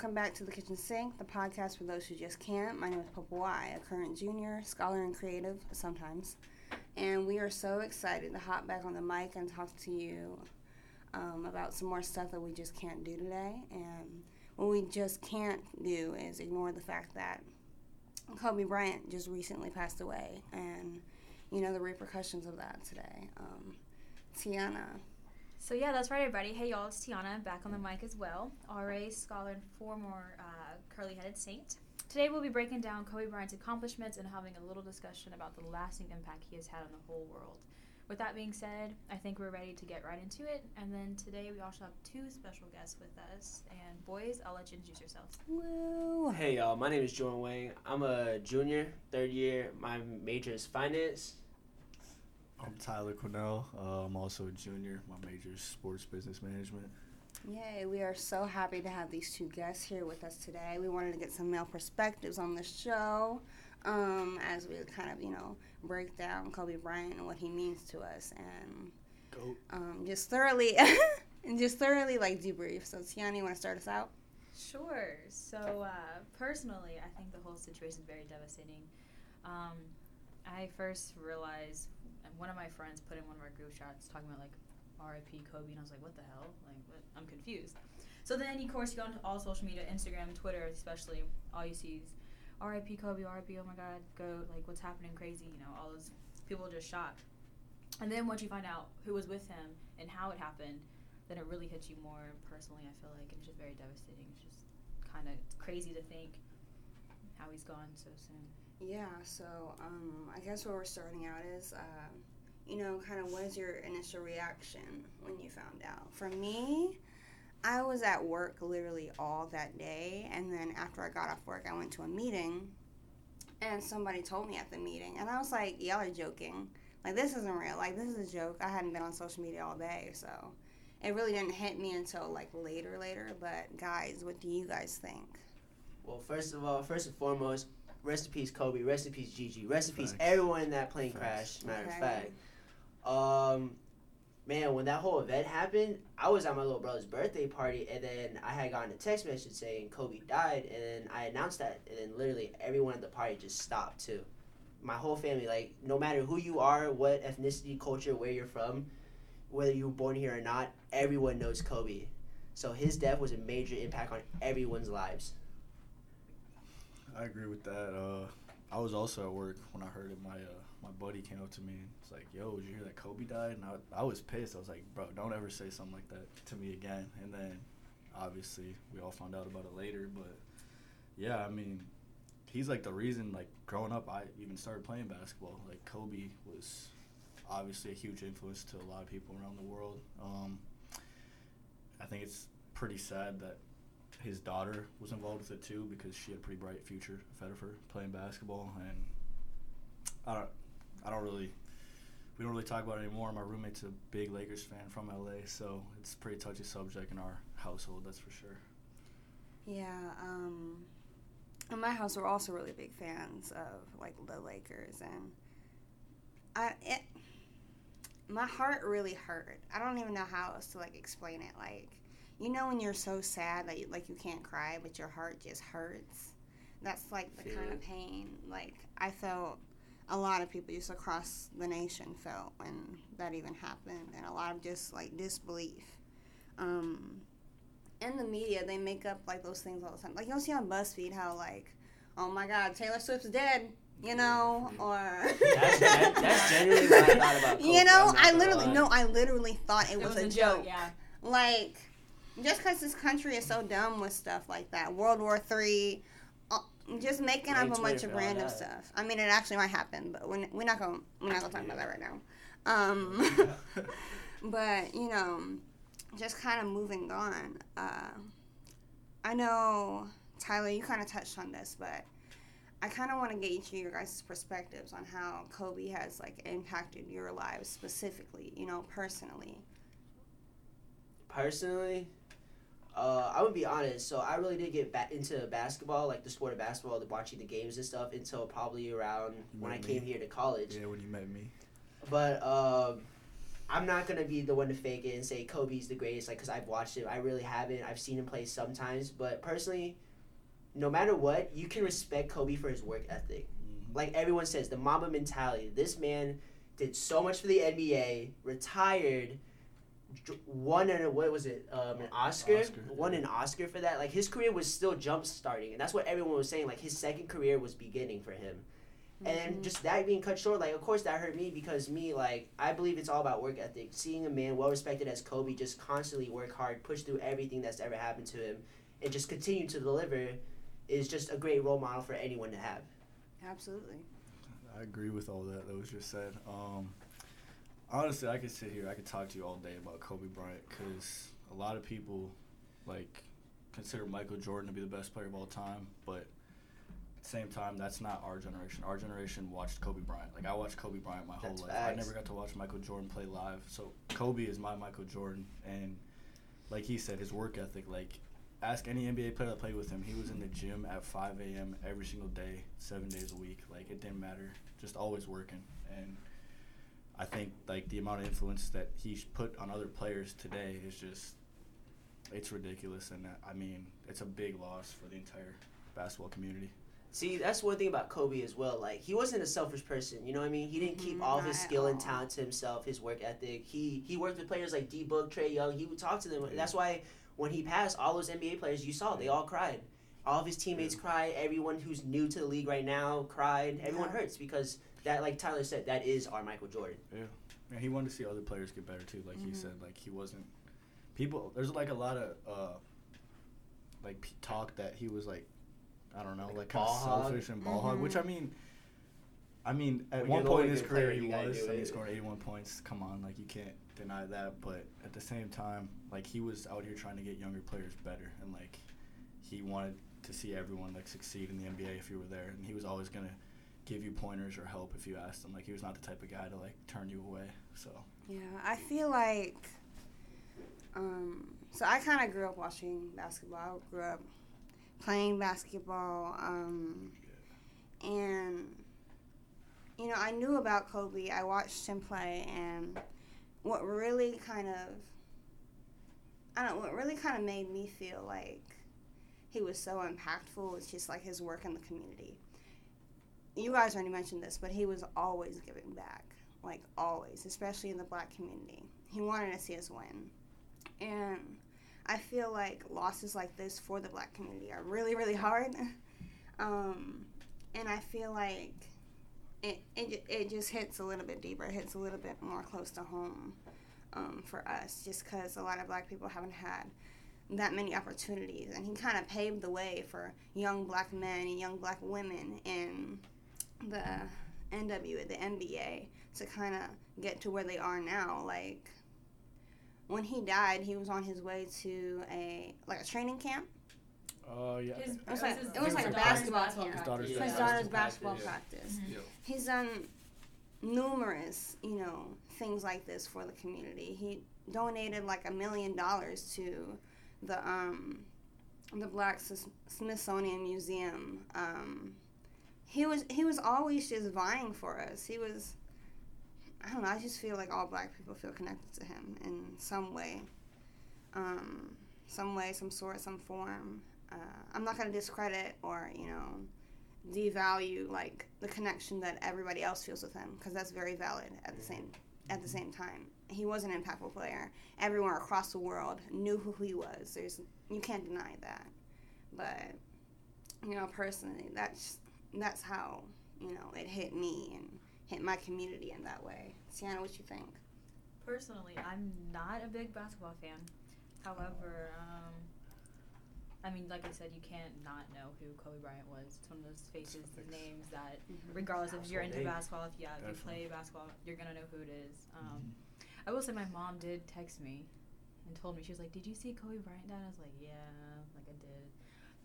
Welcome back to the Kitchen Sink, the podcast for those who just can't. My name is Papa Y, a current junior, scholar, and creative sometimes. And we are so excited to hop back on the mic and talk to you um, about some more stuff that we just can't do today. And what we just can't do is ignore the fact that Kobe Bryant just recently passed away. And, you know, the repercussions of that today. Um, Tiana, So yeah, that's right, everybody. Hey y'all, it's Tiana back on the mic as well. RA, scholar, and former uh, curly-headed saint. Today we'll be breaking down Kobe Bryant's accomplishments and having a little discussion about the lasting impact he has had on the whole world. With that being said, I think we're ready to get right into it. And then today we also have two special guests with us. And boys, I'll let you introduce yourselves. woo! Hey y'all, my name is Jordan Wang. I'm a junior, third year. My major is finance. I'm Tyler Cornell. Uh, I'm also a junior. My major is sports business management. Yay, we are so happy to have these two guests here with us today. We wanted to get some male perspectives on the show um, as we kind of, you know, break down Kobe Bryant and what he means to us and um, just thoroughly, and just thoroughly like debrief. So, Tiana, you want to start us out? Sure. So, uh, personally, I think the whole situation is very devastating. Um, I first realized, and one of my friends put in one of our group chats talking about like R.I.P. Kobe, and I was like, what the hell? Like, what? I'm confused. So then, of course, you go into all social media, Instagram, Twitter, especially, all you see is R.I.P. Kobe, R.I.P. Oh my God, go like what's happening, crazy. You know, all those people just shocked. And then once you find out who was with him and how it happened, then it really hits you more personally. I feel like and it's just very devastating. It's just kind of crazy to think how he's gone so soon. Yeah, so um, I guess where we're starting out is, uh, you know, kind of what is your initial reaction when you found out? For me, I was at work literally all that day, and then after I got off work, I went to a meeting, and somebody told me at the meeting, and I was like, y'all are joking. Like, this isn't real. Like, this is a joke. I hadn't been on social media all day, so it really didn't hit me until like later, later. But guys, what do you guys think? Well, first of all, first and foremost, rest in peace Kobe, rest in peace Gigi, rest in peace Facts. everyone in that plane Facts. crash. Matter Okay. of fact, um, man, when that whole event happened, I was at my little brother's birthday party, and then I had gotten a text message saying Kobe died, and then I announced that, and then literally everyone at the party just stopped too. My whole family, like, no matter who you are, what ethnicity, culture, where you're from, whether you were born here or not, everyone knows Kobe. So his death was a major impact on everyone's lives. I agree with that. Uh, I was also at work when I heard it. My uh, my buddy came up to me and was like, "Yo, did you hear that Kobe died?" And I, I was pissed. I was like, "Bro, don't ever say something like that to me again." And then, obviously, we all found out about it later. But yeah, I mean, he's like the reason. Like growing up, I even started playing basketball. Like Kobe was obviously a huge influence to a lot of people around the world. Um, I think it's pretty sad that his daughter was involved with it too because she had a pretty bright future ahead of her playing basketball and I don't I don't really we don't really talk about it anymore. My roommate's a big Lakers fan from LA, so it's a pretty touchy subject in our household, that's for sure. Yeah, um, in my house, we're also really big fans of like the Lakers, and I it my heart really hurt. I don't even know how else to like explain it. Like, you know, when you're so sad that you, like you can't cry, but your heart just hurts. That's like the kind of pain like I felt. A lot of people just across the nation felt when that even happened, and a lot of just like disbelief. Um, in the media they make up like those things all the time. Like you'll see on BuzzFeed how like, oh my God, Taylor Swift's dead, you know, or That's, that, that's genuinely what I thought about. Kobe, you know, I'm not I gonna literally lie. no, I literally thought it, was, a joke. Yeah. Like, just because this country is so dumb with stuff like that, World War Three, uh, just making up a bunch of random stuff. I mean, it actually might happen, but we're, we're not gonna we're not gonna talk about that right now. Um, but you know, just kind of moving on. Uh, I know Tyler, you kind of touched on this, but I kind of want to get each of your guys' perspectives on how Kobe has like impacted your lives specifically. You know, personally. Personally, uh, I would be honest. So I really did get back into basketball, like the sport of basketball, the watching the games and stuff, until probably around when I Met came here to college. Yeah, when you met me. But um, I'm not gonna be the one to fake it and say Kobe's the greatest, like, cause I've watched him. I really haven't. I've seen him play sometimes, but personally, no matter what, you can respect Kobe for his work ethic. Mhm. Like everyone says, the Mamba mentality. This man did so much for the NBA, retired, won an what was it? Um, an Oscar, Oscar, won an Oscar for that. Like his career was still jump starting, and that's what everyone was saying. Like his second career was beginning for him. And Mm-hmm. then just that being cut short, like of course that hurt me because me, like I believe it's all about work ethic. Seeing a man well respected as Kobe just constantly work hard, push through everything that's ever happened to him, and just continue to deliver, is just a great role model for anyone to have. Absolutely. I agree with all that that was just said. Um, honestly, I could sit here, I could talk to you all day about Kobe Bryant because a lot of people like consider Michael Jordan to be the best player of all time, but at the same time, that's not our generation. Our generation watched Kobe Bryant. Like I watched Kobe Bryant my whole That's life. I never got to watch Michael Jordan play live, so Kobe is my Michael Jordan, and like he said, his work ethic, like. Ask any NBA player that played with him. He was in the gym at 5 a.m. every single day, seven days a week. Like it didn't matter, just always working. And I think like the amount of influence that he's put on other players today is just it's ridiculous. And uh, I mean, it's a big loss for the entire basketball community. See, that's one thing about Kobe as well. Like he wasn't a selfish person. You know what I mean? He didn't keep Mhm, all of his not at skill and talent to himself. His work ethic. He he worked with players like D Book, Trae Young. He would talk to them. Yeah. That's why when he passed, all those NBA players you saw, they all cried. All of his teammates Yeah. cried. Everyone who's new to the league right now cried. Everyone Yeah. hurts because that, like Tyler said, that is our Michael Jordan. Yeah. And he wanted to see other players get better too. Like he Mhm. said, like he wasn't people. There's like a lot of uh, like p- talk that he was like I don't know, Like like, kind of hog? selfish and ball hog. Which. I mean, I mean, at When one point in his career player, he was. do I mean, he it. scored 81 points. Come on, like you can't deny that. But at the same time, like he was out here trying to get younger players better, and like he wanted to see everyone like succeed in the NBA if you were there, and he was always gonna give you pointers or help if you asked him. Like he was not the type of guy to like turn you away. So Yeah, I feel like. Um, so I kind of grew up watching basketball. I grew up playing basketball, um, and you know I knew about Kobe. I watched him play, and what really kind of I don't know, what really kind of made me feel like he was so impactful was just like his work in the community. You guys already mentioned this, but he was always giving back like always, especially in the black community. He wanted to see us win. And I feel like losses like this for the black community are really, really hard. um, and I feel like it, it, it just hits a little bit deeper, it hits a little bit more close to home um, for us, just because a lot of black people haven't had that many opportunities. And he kind of paved the way for young black men and young black women in the NWA, the NBA, to kind of get to where they are now. Like when he died, he was on his way to a like a training camp. Oh yeah. His, It was like- his it was like a basketball basketball camp. His daughter's Yeah. For his basketball daughter's basketball practice. practice. Yeah. He's done numerous, you know, things like this for the community. He donated like a million dollars to the um, the Black Sis- Smithsonian Museum. Um, he was he was always just vying for us. He was I don't know. I just feel like all black people feel connected to him in some way, um, some way, some sort, some form. Uh, I'm not gonna discredit or you know devalue like the connection that everybody else feels with him because that's very valid at the same at the same time. He was an impactful player. Everyone across the world knew who he was. There's you can't deny that. But you know, personally, that's that's how you know it hit me and hit my community in that way. Sienna, what you think? Personally, I'm not a big basketball fan. However, um, I mean, like I said, you can't not know who Kobe Bryant was. It's one of those faces, the names that, regardless if you're into Household basketball, if, yeah, if you play basketball, you're gonna know who it is. Um, Mhm. I will say my mom did text me and told me she was like, "Did you see Kobe Bryant died?" I was like, "Yeah, like I did,"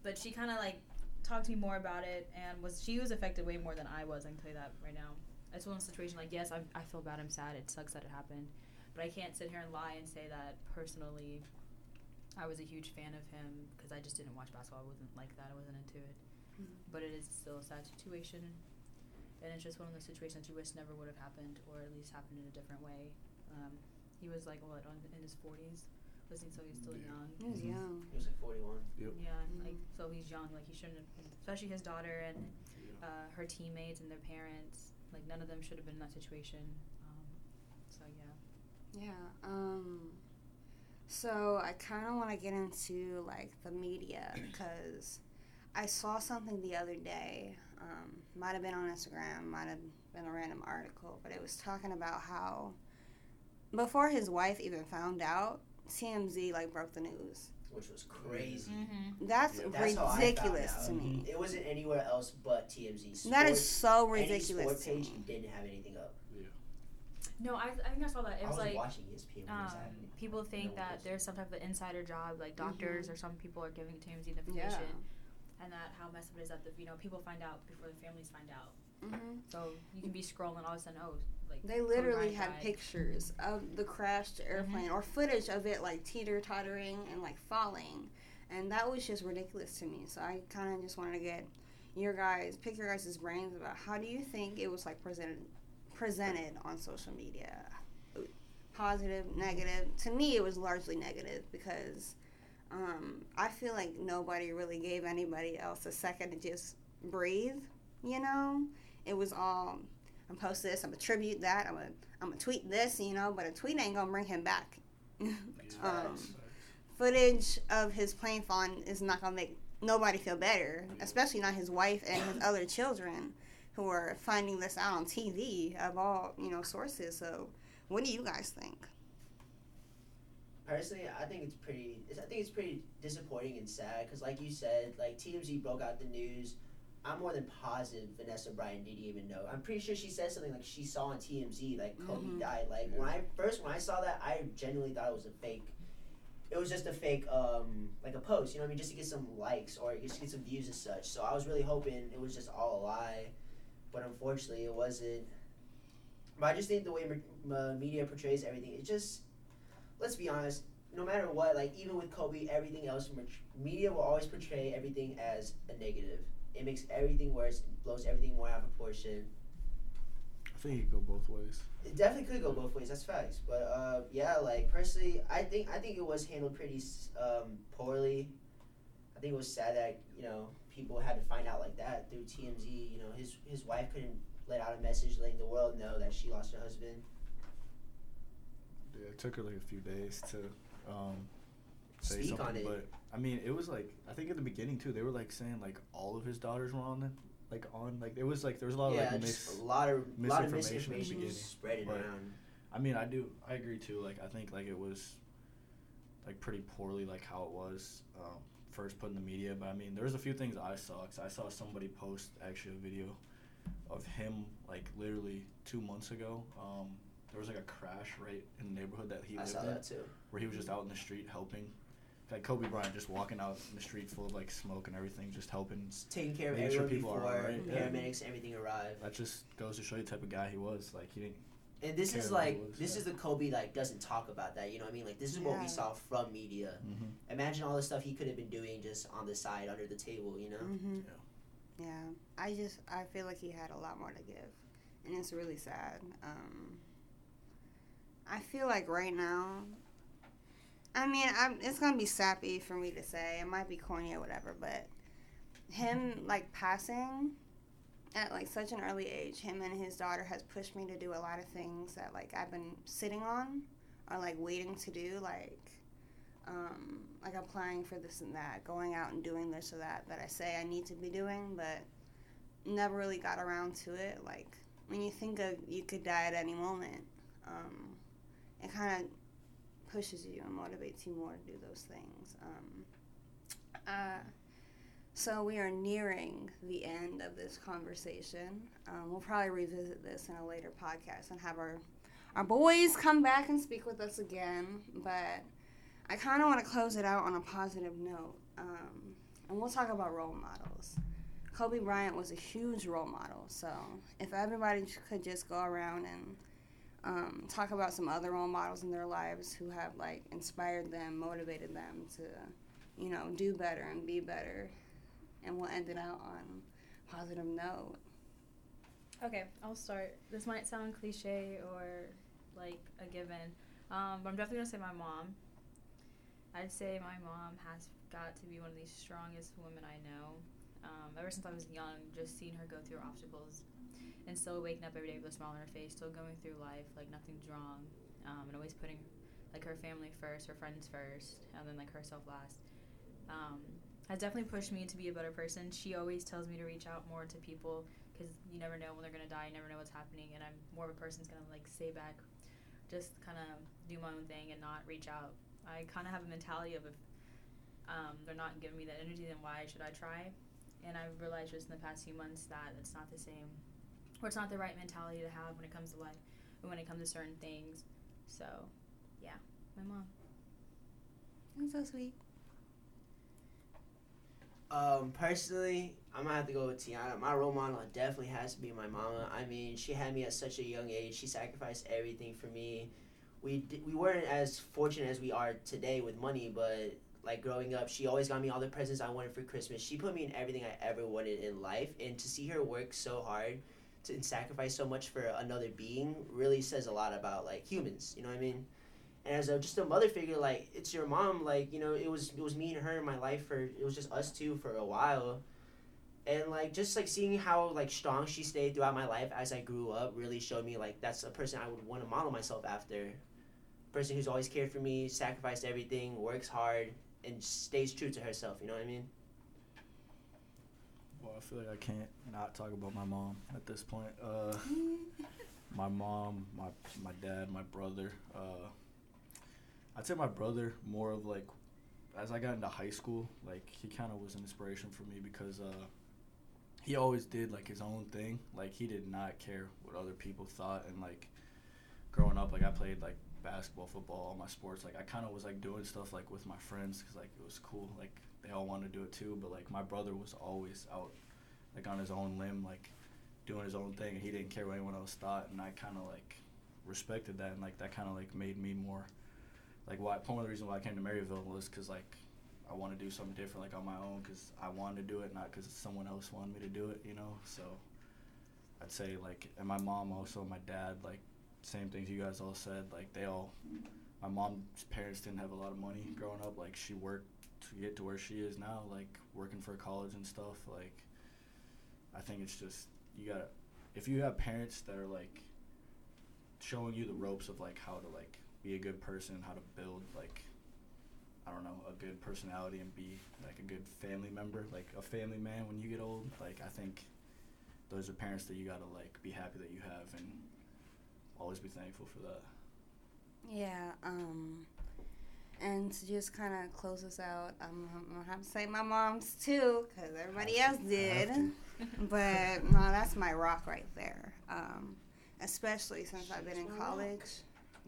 but she kind of like talked to me more about it and was she was affected way more than I was. I can tell you that right now. It's one situations like, yes, I'm, I feel bad. I'm sad. It sucks that it happened, but I can't sit here and lie and say that personally. I was a huge fan of him because I just didn't watch basketball. I wasn't like that. I wasn't into it. Mhm. But it is still a sad situation, and it's just one of those situations you wish never would have happened, or at least happened in a different way. Um, he was like what on, in his forties, listening so he's still Yeah. young. He was Mhm. young. He was like 41. Yep. Yeah, and, Mhm. like so he's young. Like he shouldn't, have been, especially his daughter and uh, her teammates and their parents. Like none of them should have been in that situation. Um, so yeah. Yeah. Um. So I kind of want to get into like the media because I saw something the other day. Um, might have been on Instagram, might have been a random article, but it was talking about how before his wife even found out, TMZ like broke the news. which was crazy. Mm-hmm. That's Yeah. That's how I found ridiculous to me. It wasn't anywhere else but TMZ. That is Sports- so any ridiculous sport to page me. didn't have anything up. Yeah. No, I, I think I saw that. It I was was like watching ESPN when it was um, happening. people think No that there's some type of insider job, like doctors or some people are giving TMZ the information, and that how messed up it is that the you know people find out before the families find out. Hmm So you can be scrolling all of a sudden, oh, like They literally had died. pictures of the crashed airplane or footage of it like teeter tottering and like falling. And that was just ridiculous to me. So I kind of just wanted to get your guys, pick your guys' brains about how do you think it was like presented presented on social media? Positive, negative. To me, it was largely negative because um, I feel like nobody really gave anybody else a second to just breathe. You know, it was all I'm post this, I'm gonna tribute that, I'm gonna I'm gonna tweet this, you know, but a tweet ain't gonna bring him back. um, footage of his plane falling is not gonna make nobody feel better, especially not his wife and his other children who are finding this out on TV of all you know sources. So, what do you guys think? Personally, I think it's pretty. It's, I think it's pretty disappointing and sad because, like you said, like TMZ broke out the news. I'm more than positive Vanessa Bryant didn't even know. I'm pretty sure she said something like she saw on TMZ like Kobe Mhm. died. Like when I first when I saw that, I genuinely thought it was a fake. It was just a fake, um, like a post. You know what I mean? Just to get some likes or just to get some views and such. So I was really hoping it was just all a lie, but unfortunately it wasn't. But I just think the way uh, media portrays everything, it just let's be honest, no matter what, like even with Kobe, everything else, media will always portray everything as a negative. It makes everything worse, blows everything more out of proportion. I think it could go both ways. It definitely could go both ways. That's facts. But uh, yeah, like personally, I think I think it was handled pretty um, poorly. I think it was sad that you know people had to find out like that through TMZ. You know, his his wife couldn't let out a message letting the world know that she lost her husband. Yeah, it took her like a few days to um, say Speak something, on it. but I mean, it was like I think at the beginning too. They were like saying like all of his daughters were on like on like it was like there was a lot of yeah, like mis- a lot of lot of misinformation misinformation in the just spreading Right. around. I mean, I do. I agree too. Like, I think like it was like pretty poorly like how it was um, first put in the media. But I mean, there was a few things I saw. Cause I saw somebody post actually a video of him like literally two months ago. Um, there was like a crash right in the neighborhood that he I lived saw in, that too. where he was just out in the street helping. Like Kobe Bryant just walking out in the street full of like smoke and everything, just helping. Just taking care of Making sure everyone people are before alright, yeah. paramedics and everything arrived. That just goes to show you the type of guy he was. Like he didn't. And this is like was this said. is the Kobe like doesn't talk about that. You know what I mean? Like this is what we saw from media. Mm-hmm. Imagine all the stuff he could have been doing just on the side under the table. You know? hmm Yeah. Yeah, I just I feel like he had a lot more to give, and it's really sad. Um, I feel like right now, I mean, I'm, it's gonna be sappy for me to say. It might be corny or whatever, but him like passing at like such an early age, him and his daughter has pushed me to do a lot of things that like I've been sitting on or like waiting to do, like um, like applying for this and that, going out and doing this or that that I say I need to be doing, but never really got around to it. Like when you think of you could die at any moment, um, it kind of pushes you and motivates you more to do those things. Um, uh, so we are nearing the end of this conversation. Um, we'll probably revisit this in a later podcast and have our our boys come back and speak with us again. But I kind of want to close it out on a positive note, um, and we'll talk about role models. Kobe Bryant was a huge role model. So if everybody could just go around and um, talk about some other role models in their lives who have like inspired them, motivated them to, you know, do better and be better, and we'll end it out on a positive note. Okay, I'll start. This might sound cliche or like a given, Um, but I'm definitely gonna say my mom. I'd say my mom has got to be one of the strongest women I know. Um, ever since I was young, just seeing her go through obstacles and still waking up every day with a smile on her face, still going through life like nothing's wrong, um, and always putting like her family first, her friends first, and then like herself last. Um, has definitely pushed me to be a better person. She always tells me to reach out more to people because you never know when they're gonna die. You never know what's happening, and I'm more of a person who's gonna like stay back, just kind of do my own thing and not reach out. I kind of have a mentality of if um, they're not giving me that energy, then why should I try? And I've realized just in the past few months that it's not the same, or it's not the right mentality to have when it comes to life, and when it comes to certain things. So, yeah, my mom. That's so sweet. Um, personally, I'm gonna have to go with Tiana. My role model definitely has to be my mama. I mean, she had me at such a young age. She sacrificed everything for me. We d- we weren't as fortunate as we are today with money, but like growing up, she always got me all the presents I wanted for Christmas. She put me in everything I ever wanted in life, and to see her work so hard to and sacrifice so much for another being really says a lot about like humans. You know what I mean? And as a, just a mother figure, like it's your mom. Like you know, it was it was me and her in my life for it was just us two for a while, and like just like seeing how like strong she stayed throughout my life as I grew up really showed me like that's a person I would want to model myself after. Person who's always cared for me, sacrificed everything, works hard, and stays true to herself. You know what I mean? Well, I feel like I can't not talk about my mom at this point. Uh, my mom, my my dad, my brother. Uh, I'd say my brother more of like, as I got into high school, like he kind of was an inspiration for me because uh, he always did like his own thing. Like he did not care what other people thought, and like growing up, like I played like basketball, football, all my sports. Like I kind of was like doing stuff like with my friends because like it was cool. Like they all wanted to do it too, but like my brother was always out like on his own limb, like doing his own thing, and he didn't care what anyone else thought, and I kind of like respected that, and like that kind of like made me more like why part of the reason why I came to Maryville was because like I want to do something different like on my own because I wanted to do it, not because someone else wanted me to do it, you know. So I'd say like, and my mom also, my dad, like same things you guys all said. Like they all, my mom's parents didn't have a lot of money growing up. Like she worked to get to where she is now, like working for college and stuff. Like I think it's just you gotta if you have parents that are like showing you the ropes of like how to like be a good person, how to build like I don't know, a good personality and be like a good family member, like a family man when you get old. Like I think those are parents that you gotta like be happy that you have and always be thankful for that. Yeah, um, and to just kind of close us out, um, I'm gonna have to say my mom's too, because everybody Have else to. did. But no, that's my rock right there. Um, especially since I've been in college.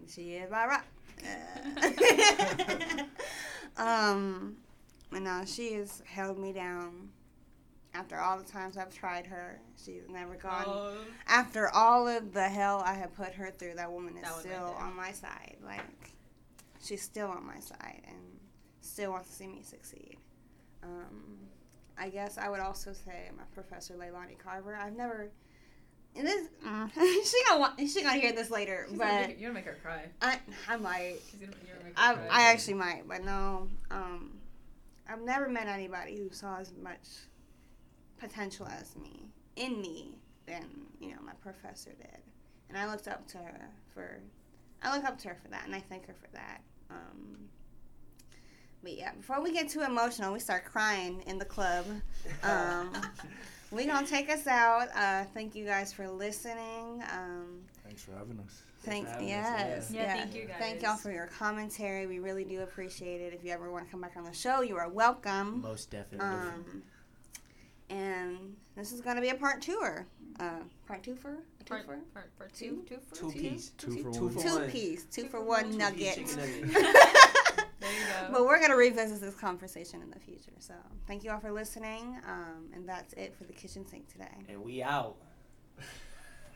She is my rock. um, and now she has held me down. After all the times I've tried her, she's never gone. Oh, After all of the hell I have put her through, that woman is That right still on my side. Like, she's still on my side and still wants to see me succeed. Um, I guess I would also say my professor Leilani Carver. I've never. This, mm, she gonna she gonna hear this later, She's gonna but make, you're gonna make her cry. I I might. She's gonna, you're gonna make her I, cry. I actually might, but no. Um, I've never met anybody who saw as much potential as me in me than you know my professor did, and I looked up to her for. I look up to her for that, and I thank her for that. Um, but yeah, before we get too emotional, we start crying in the club. Um, we gonna take us out. Uh, thank you guys for listening. Um, Thanks for having us. Thank for having us, yes, Yeah, thank you, guys. Thank y'all for your commentary. We really do appreciate it. If you ever want to come back on the show, you are welcome. Most definitely. Um, and this is gonna be a part twoer. Uh, part two for a Part, twofer? part, part two, two for Two piece. Two for Two one. for two one. piece, two, Two for for one one. Two-piece nugget. chicken nugget. There you go. but we're gonna revisit this conversation in the future. So thank you all for listening. Um, and that's it for the kitchen sink today. And we out.